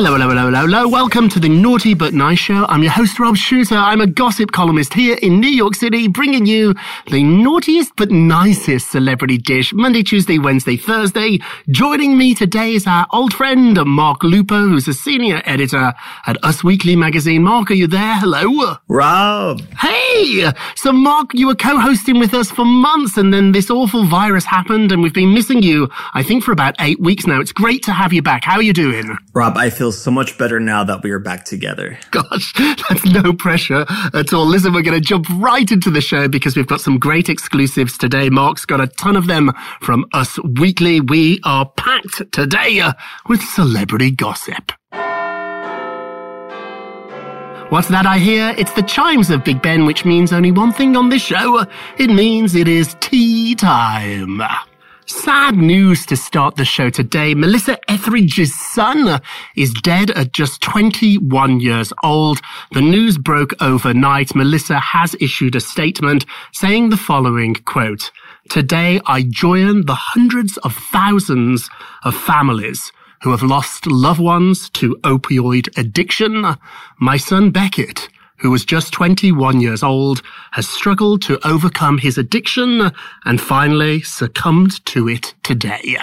Hello, hello, hello, hello, hello. Welcome to the Naughty But Nice Show. I'm your host, Rob Shuter. I'm a gossip columnist here in New York City, bringing you the naughtiest but nicest celebrity dish Monday, Tuesday, Wednesday, Thursday. Joining me today is our old friend, Mark Lupo, who's a senior editor at Us Weekly magazine. Mark, are you there? Hello. Rob. Hey! So, Mark, you were co-hosting with us for months, and then this awful virus happened, and we've been missing you, I think, for about eight weeks now. It's great to have you back. How are you doing? Rob, I feel so much better now that we are back together. Gosh, that's no pressure at all. Listen, we're going to jump right into the show because we've got some great exclusives today. Mark's got a ton of them from Us Weekly. We are packed today uh, with celebrity gossip. What's that I hear? It's the chimes of Big Ben, which means only one thing on this show. It means it is tea time. Sad news to start the show today. Melissa Etheridge's son is dead at just 21 years old. The news broke overnight. Melissa has issued a statement saying the following quote, Today I join the hundreds of thousands of families who have lost loved ones to opioid addiction. My son Beckett who was just 21 years old, has struggled to overcome his addiction and finally succumbed to it today.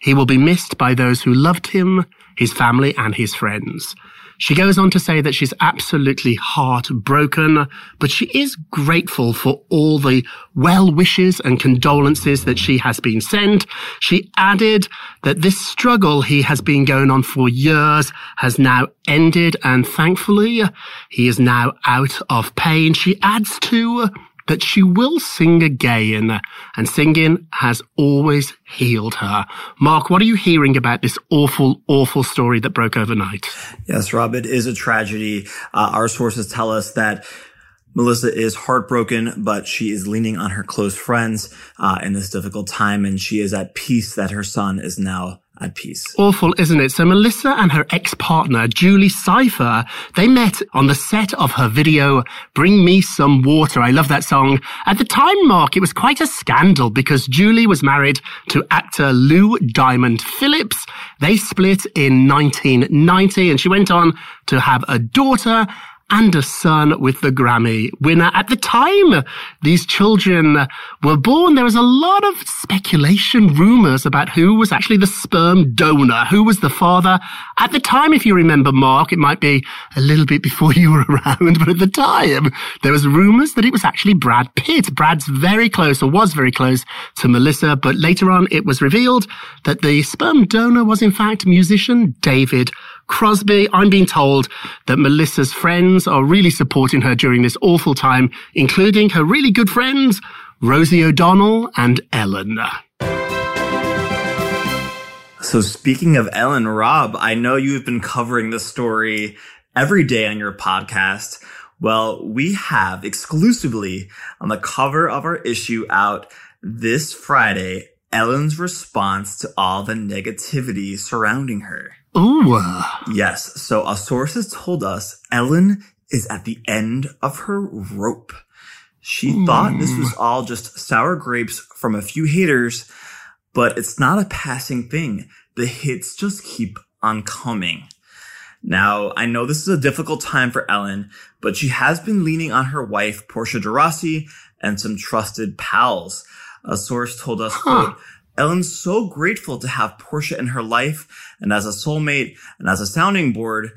He will be missed by those who loved him, his family, and his friends. She goes on to say that she's absolutely heartbroken, but she is grateful for all the well wishes and condolences that she has been sent. She added that this struggle he has been going on for years has now ended and thankfully he is now out of pain. She adds too that she will sing again, and singing has always healed her. Mark, what are you hearing about this awful, awful story that broke overnight? Yes, Rob, it is a tragedy. Uh, our sources tell us that Melissa is heartbroken, but she is leaning on her close friends uh, in this difficult time, and she is at peace that her son is now at peace. Awful, isn't it? So Melissa and her ex-partner, Julie Cypher, they met on the set of her video, Bring Me Some Water. I love that song. At the time, Mark, it was quite a scandal because Julie was married to actor Lou Diamond Phillips. They split in 1990 and she went on to have a daughter and a son with the Grammy winner. At the time these children were born, there was a lot of speculation, rumors about who was actually the sperm donor, who was the father. At the time, if you remember, Mark, it might be a little bit before you were around, but at the time, there was rumors that it was actually Brad Pitt. Brad's very close or was very close to Melissa, but later on it was revealed that the sperm donor was in fact musician David Crosby. I'm being told that Melissa's friends are really supporting her during this awful time, including her really good friends, Rosie O'Donnell and Ellen. So speaking of Ellen, Rob, I know you've been covering this story every day on your podcast. Well, we have exclusively on the cover of our issue out this Friday, Ellen's response to all the negativity surrounding her. Ooh. Yes. So a source has told us Ellen is at the end of her rope. She thought this was hmm. all just sour grapes from a few haters, but it's not a passing thing. The hits just keep on coming. Now, I know this is a difficult time for Ellen, but she has been leaning on her wife, Portia de Rossi, and some trusted pals. A source told us, quote, Ellen's so grateful to have Portia in her life and as a soulmate and as a sounding board,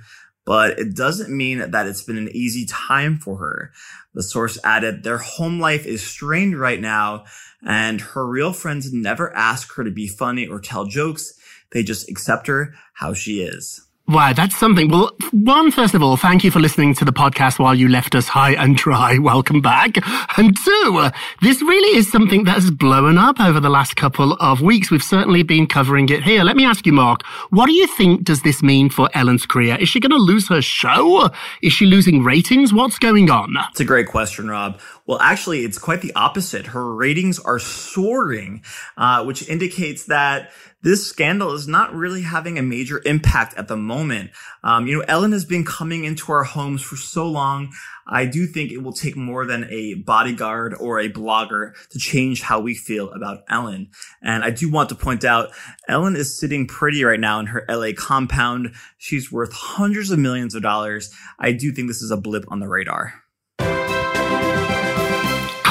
but it doesn't mean that it's been an easy time for her. The source added, their home life is strained right now and her real friends never ask her to be funny or tell jokes. They just accept her how she is. Wow, that's something. Well, one, first of all, thank you for listening to the podcast while you left us high and dry. Welcome back. And two, this really is something that has blown up over the last couple of weeks. We've certainly been covering it here. Let me ask you, Mark, what do you think does this mean for Ellen's career? Is she going to lose her show? Is she losing ratings? What's going on? It's a great question, Rob. Well, actually, it's quite the opposite. Her ratings are soaring, uh, which indicates that this scandal is not really having a major impact at the moment. Um, you know, Ellen has been coming into our homes for so long. I do think it will take more than a bodyguard or a blogger to change how we feel about Ellen. And I do want to point out, Ellen is sitting pretty right now in her LA compound. She's worth hundreds of millions of dollars. I do think this is a blip on the radar.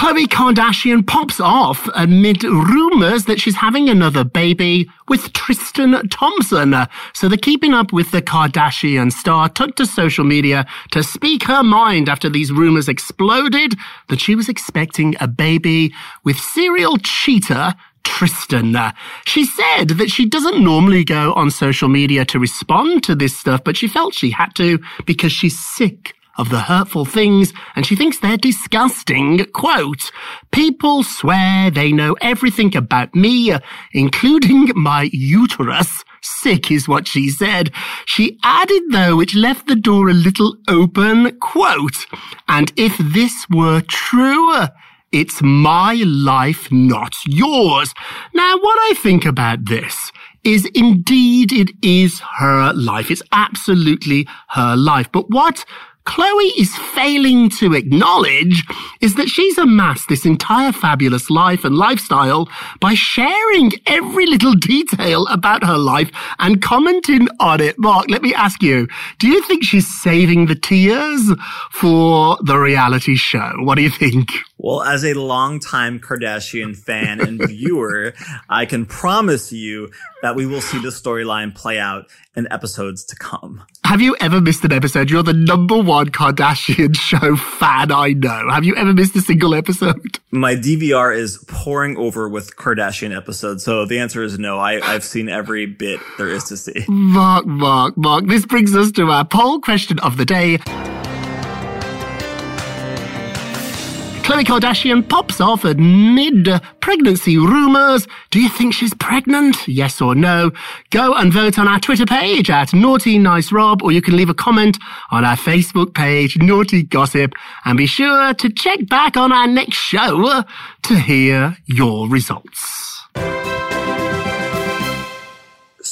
Khloe Kardashian pops off amid rumors that she's having another baby with Tristan Thompson. So the Keeping Up with the Kardashian star took to social media to speak her mind after these rumors exploded that she was expecting a baby with serial cheater Tristan. She said that she doesn't normally go on social media to respond to this stuff, but she felt she had to because she's sick of the hurtful things and she thinks they're disgusting. Quote, people swear they know everything about me, including my uterus. Sick is what she said. She added though, which left the door a little open, quote, and if this were true, it's my life, not yours. Now, what I think about this is indeed it is her life. It's absolutely her life. But what Khloe is failing to acknowledge is that she's amassed this entire fabulous life and lifestyle by sharing every little detail about her life and commenting on it. Mark, let me ask you, do you think she's saving the tears for the reality show? What do you think? Well, as a longtime Kardashian fan and viewer, I can promise you that we will see the storyline play out in episodes to come. Have you ever missed an episode? You're the number one Kardashian show fan I know. Have you ever missed a single episode? My DVR is pouring over with Kardashian episodes, so the answer is no. I, I've seen every bit there is to see. Mark, Mark, Mark. This brings us to our poll question of the day. Khloe Kardashian pops off amid pregnancy rumors. Do you think she's pregnant? Yes or no? Go and vote on our Twitter page at Naughty Nice Rob, or you can leave a comment on our Facebook page, Naughty Gossip, and be sure to check back on our next show to hear your results.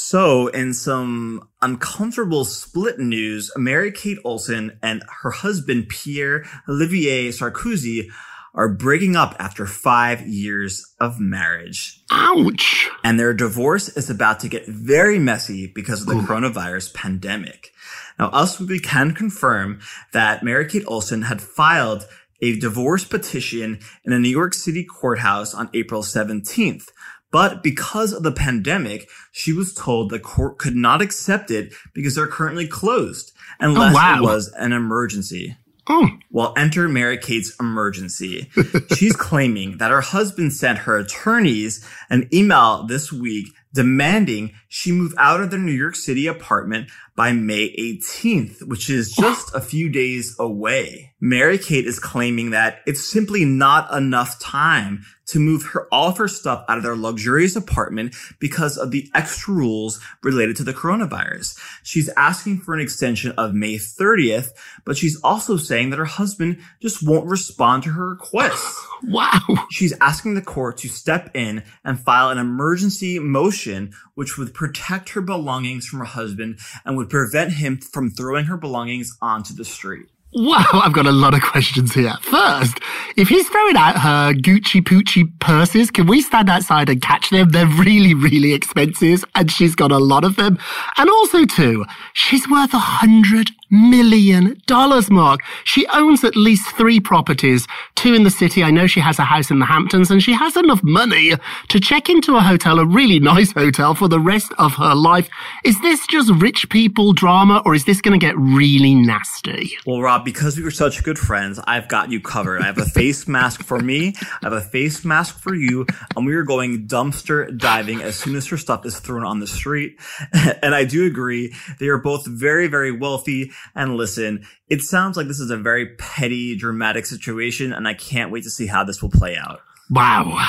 So, in some uncomfortable split news, Mary Kate Olsen and her husband Pierre Olivier Sarkozy are breaking up after five years of marriage. Ouch. And their divorce is about to get very messy because of the coronavirus pandemic. Now, Us Weekly can confirm that Mary Kate Olsen had filed a divorce petition in a New York City courthouse on April 17th. But because of the pandemic, she was told the court could not accept it because they're currently closed unless oh, wow. it was an emergency. Oh, Well, enter Mary Kate's emergency. She's claiming that her husband sent her attorneys an email this week demanding she move out of their New York City apartment by May 18th, which is just a few days away. Mary Kate is claiming that it's simply not enough time to move her all of her stuff out of their luxurious apartment because of the extra rules related to the coronavirus. She's asking for an extension of May 30th, but she's also saying that her husband just won't respond to her requests. wow. She's asking the court to step in and file an emergency motion which would protect her belongings from her husband and would prevent him from throwing her belongings onto the street. Wow, I've got a lot of questions here. First, if he's throwing out her Gucci Poochie purses, can we stand outside and catch them? They're really, really expensive, and she's got a lot of them. And also, too, she's worth a hundred million dollars, Mark. She owns at least three properties, two in the city. I know she has a house in the Hamptons, and she has enough money to check into a hotel, a really nice hotel, for the rest of her life. Is this just rich people drama, or is this going to get really nasty? Well, Rob, because we were such good friends, I've got you covered. I have a face mask for me. I have a face mask for you. And we are going dumpster diving as soon as her stuff is thrown on the street. And I do agree. They are both very, very wealthy. And listen, it sounds like this is a very petty, dramatic situation. And I can't wait to see how this will play out. Wow.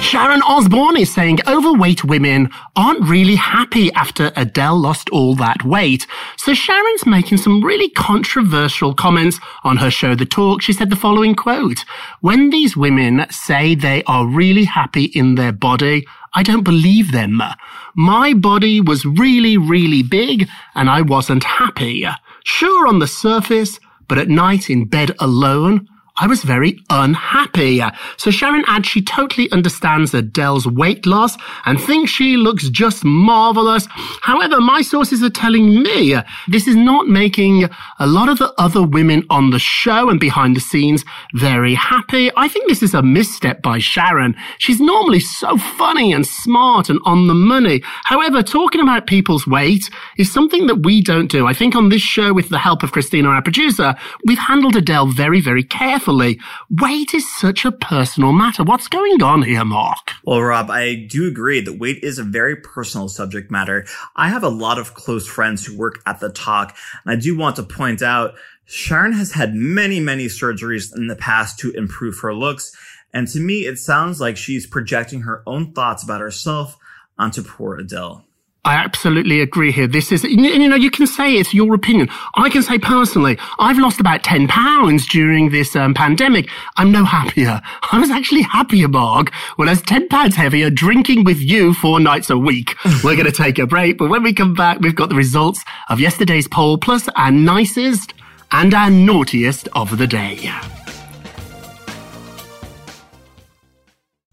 Sharon Osbourne is saying overweight women aren't really happy after Adele lost all that weight. So Sharon's making some really controversial comments on her show The Talk. She said the following quote, when these women say they are really happy in their body, I don't believe them. My body was really, really big and I wasn't happy. Sure on the surface, but at night in bed alone, I was very unhappy. So Sharon adds she totally understands Adele's weight loss and thinks she looks just marvelous. However, my sources are telling me this is not making a lot of the other women on the show and behind the scenes very happy. I think this is a misstep by Sharon. She's normally so funny and smart and on the money. However, talking about people's weight is something that we don't do. I think on this show, with the help of Christina, our producer, we've handled Adele very, very carefully. Weight is such a personal matter. What's going on here, Mark? Well, Rob, I do agree that weight is a very personal subject matter. I have a lot of close friends who work at the talk, and I do want to point out Sharon has had many, many surgeries in the past to improve her looks. And to me, it sounds like she's projecting her own thoughts about herself onto poor Adele. I absolutely agree here. This is, you know, you can say it's your opinion. I can say personally, I've lost about 10 pounds during this um, pandemic. I'm no happier. I was actually happier, Mark, when I was 10 pounds heavier drinking with you four nights a week. We're going to take a break, but when we come back, we've got the results of yesterday's poll plus our nicest and our naughtiest of the day.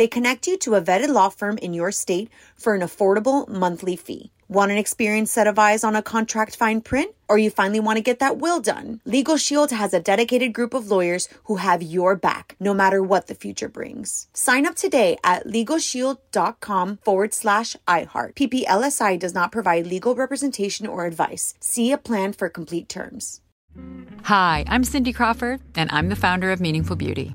They connect you to a vetted law firm in your state for an affordable monthly fee. Want an experienced set of eyes on a contract fine print? Or you finally want to get that will done? Legal Shield has a dedicated group of lawyers who have your back, no matter what the future brings. Sign up today at LegalShield.com forward slash iHeart. PPLSI does not provide legal representation or advice. See a plan for complete terms. Hi, I'm Cindy Crawford, and I'm the founder of Meaningful Beauty.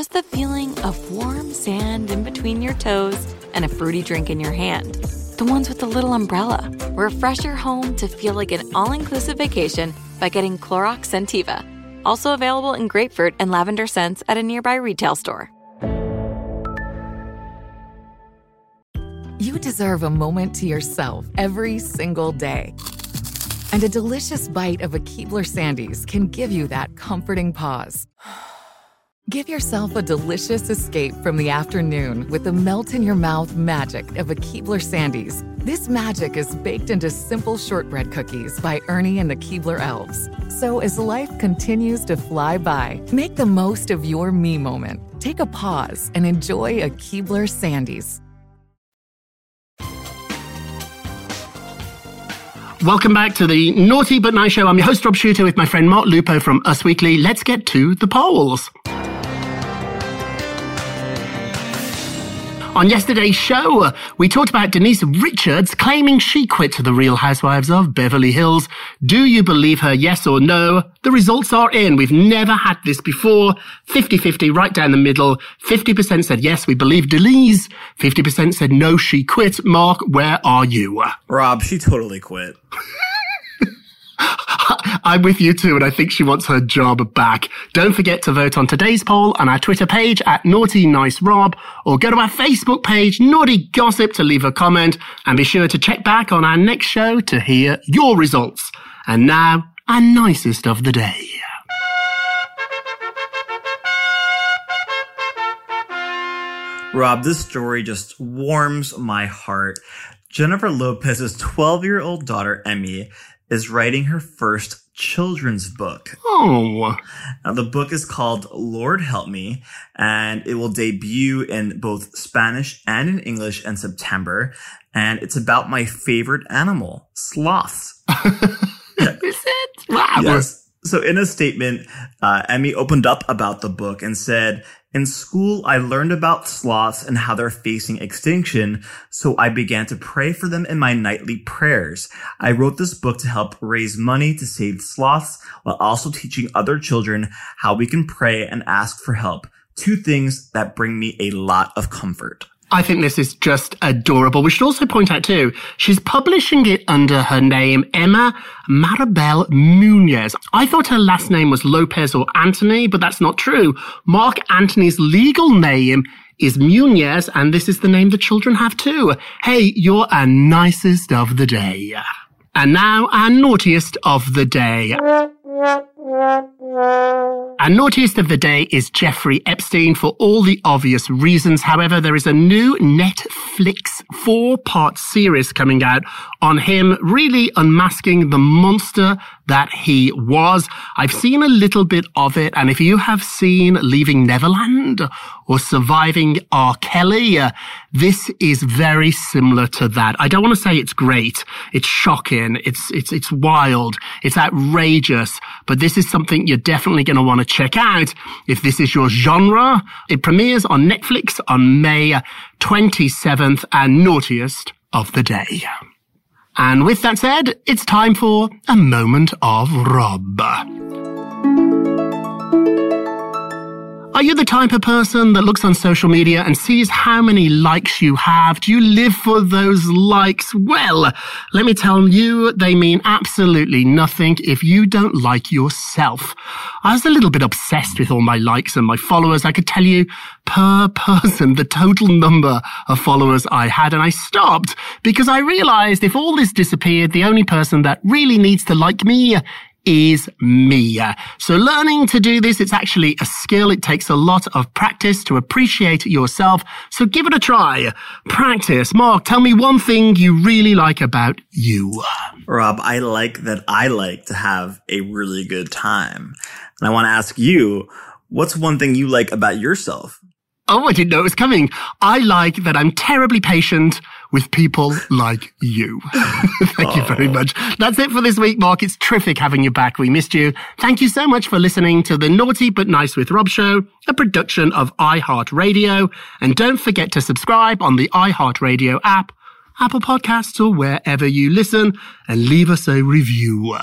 just the feeling of warm sand in between your toes and a fruity drink in your hand. The ones with the little umbrella. Refresh your home to feel like an all inclusive vacation by getting Clorox Scentiva. Also available in grapefruit and lavender scents at a nearby retail store. You deserve a moment to yourself every single day. And a delicious bite of a Keebler Sandies can give you that comforting pause. Give yourself a delicious escape from the afternoon with the melt in your mouth magic of a Keebler Sandies. This magic is baked into simple shortbread cookies by Ernie and the Keebler Elves. So as life continues to fly by, make the most of your me moment. Take a pause and enjoy a Keebler Sandies. Welcome back to the Naughty But Nice Show. I'm your host, Rob Shuter, with my friend Mark Lupo from Us Weekly. Let's get to the polls. On yesterday's show, we talked about Denise Richards claiming she quit The Real Housewives of Beverly Hills. Do you believe her, yes or no? The results are in. We've never had this before. 50-50 right down the middle. 50% said yes, we believe Denise. 50% said no, she quit. Mark, where are you? Rob, she totally quit. I'm with you too, and I think she wants her job back. Don't forget to vote on today's poll on our Twitter page at Naughty Nice Rob, or go to our Facebook page, Naughty Gossip, to leave a comment, and be sure to check back on our next show to hear your results. And now, our nicest of the day. Rob, this story just warms my heart. Jennifer Lopez's 12 year old daughter, Emme, is writing her first children's book. Oh. Now, the book is called Lord Help Me, and it will debut in both Spanish and in English in September. And it's about my favorite animal, sloths. Is it? Wow. Yes. So in a statement, uh, Emme opened up about the book and said, in school, I learned about sloths and how they're facing extinction. So I began to pray for them in my nightly prayers. I wrote this book to help raise money to save sloths while also teaching other children how we can pray and ask for help. Two things that bring me a lot of comfort. I think this is just adorable. We should also point out too, she's publishing it under her name, Emma Maribel Muñiz. I thought her last name was Lopez or Anthony, but that's not true. Marc Anthony's legal name is Muñiz, and this is the name the children have too. Hey, you're our nicest of the day. And now our naughtiest of the day. Our naughtiest of the day is Jeffrey Epstein for all the obvious reasons. However, there is a new Netflix four part series coming out on him really unmasking the monster that he was. I've seen a little bit of it. And if you have seen Leaving Neverland or Surviving R. Kelly, uh, this is very similar to that. I don't want to say it's great. It's shocking. It's, it's, it's wild. It's outrageous. But this is something you're definitely going to want to check out if this is your genre. It premieres on Netflix on May 27th and naughtiest of the day. And with that said, it's time for a moment of Rob. Are you the type of person that looks on social media and sees how many likes you have? Do you live for those likes? Well, let me tell you, they mean absolutely nothing if you don't like yourself. I was a little bit obsessed with all my likes and my followers. I could tell you per person the total number of followers I had and I stopped because I realized if all this disappeared, the only person that really needs to like me is me. So learning to do this, it's actually a skill. It takes a lot of practice to appreciate yourself. So give it a try. Practice. Mark, tell me one thing you really like about you. Rob, I like that I like to have a really good time. And I want to ask you, what's one thing you like about yourself? Oh, I didn't know it was coming. I like that I'm terribly patient with people like you. Thank you very oh. much. That's it for this week, Mark. It's terrific having you back. We missed you. Thank you so much for listening to the Naughty But Nice with Rob show, a production of iHeartRadio. And don't forget to subscribe on the iHeartRadio app Apple Podcasts, or wherever you listen, and leave us a review.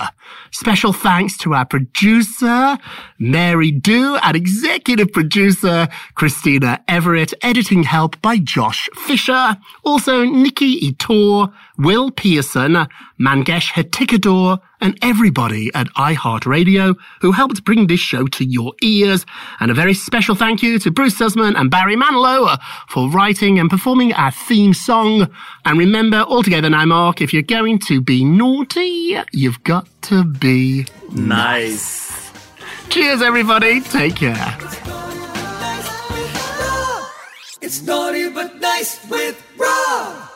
Special thanks to our producer, Mary Dew, and executive producer, Christina Everett, editing help by Josh Fisher. Also, Nikki Ettore, Will Pearson, Mangesh Hattikudur, and everybody at iHeartRadio who helped bring this show to your ears. And a very special thank you to Bruce Sussman and Barry Manilow for writing and performing our theme song. And remember, altogether now, Mark, if you're going to be naughty, you've got to be Nice. Cheers, everybody. Take care. It's naughty but nice with Rob.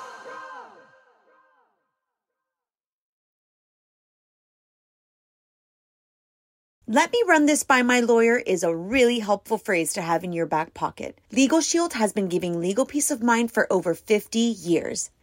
Let me run this by my lawyer is a really helpful phrase to have in your back pocket. Legal Shield has been giving legal peace of mind for over 50 years.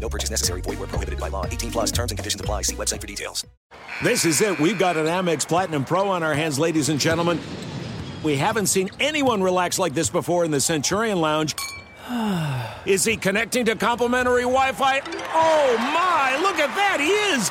No purchase necessary. Void where prohibited by law. 18 plus terms and conditions apply. See website for details. This is it. We've got an Amex Platinum Pro on our hands, ladies and gentlemen. We haven't seen anyone relax like this before in the Centurion Lounge. Is he connecting to complimentary Wi Fi? Oh my, look at that, he is!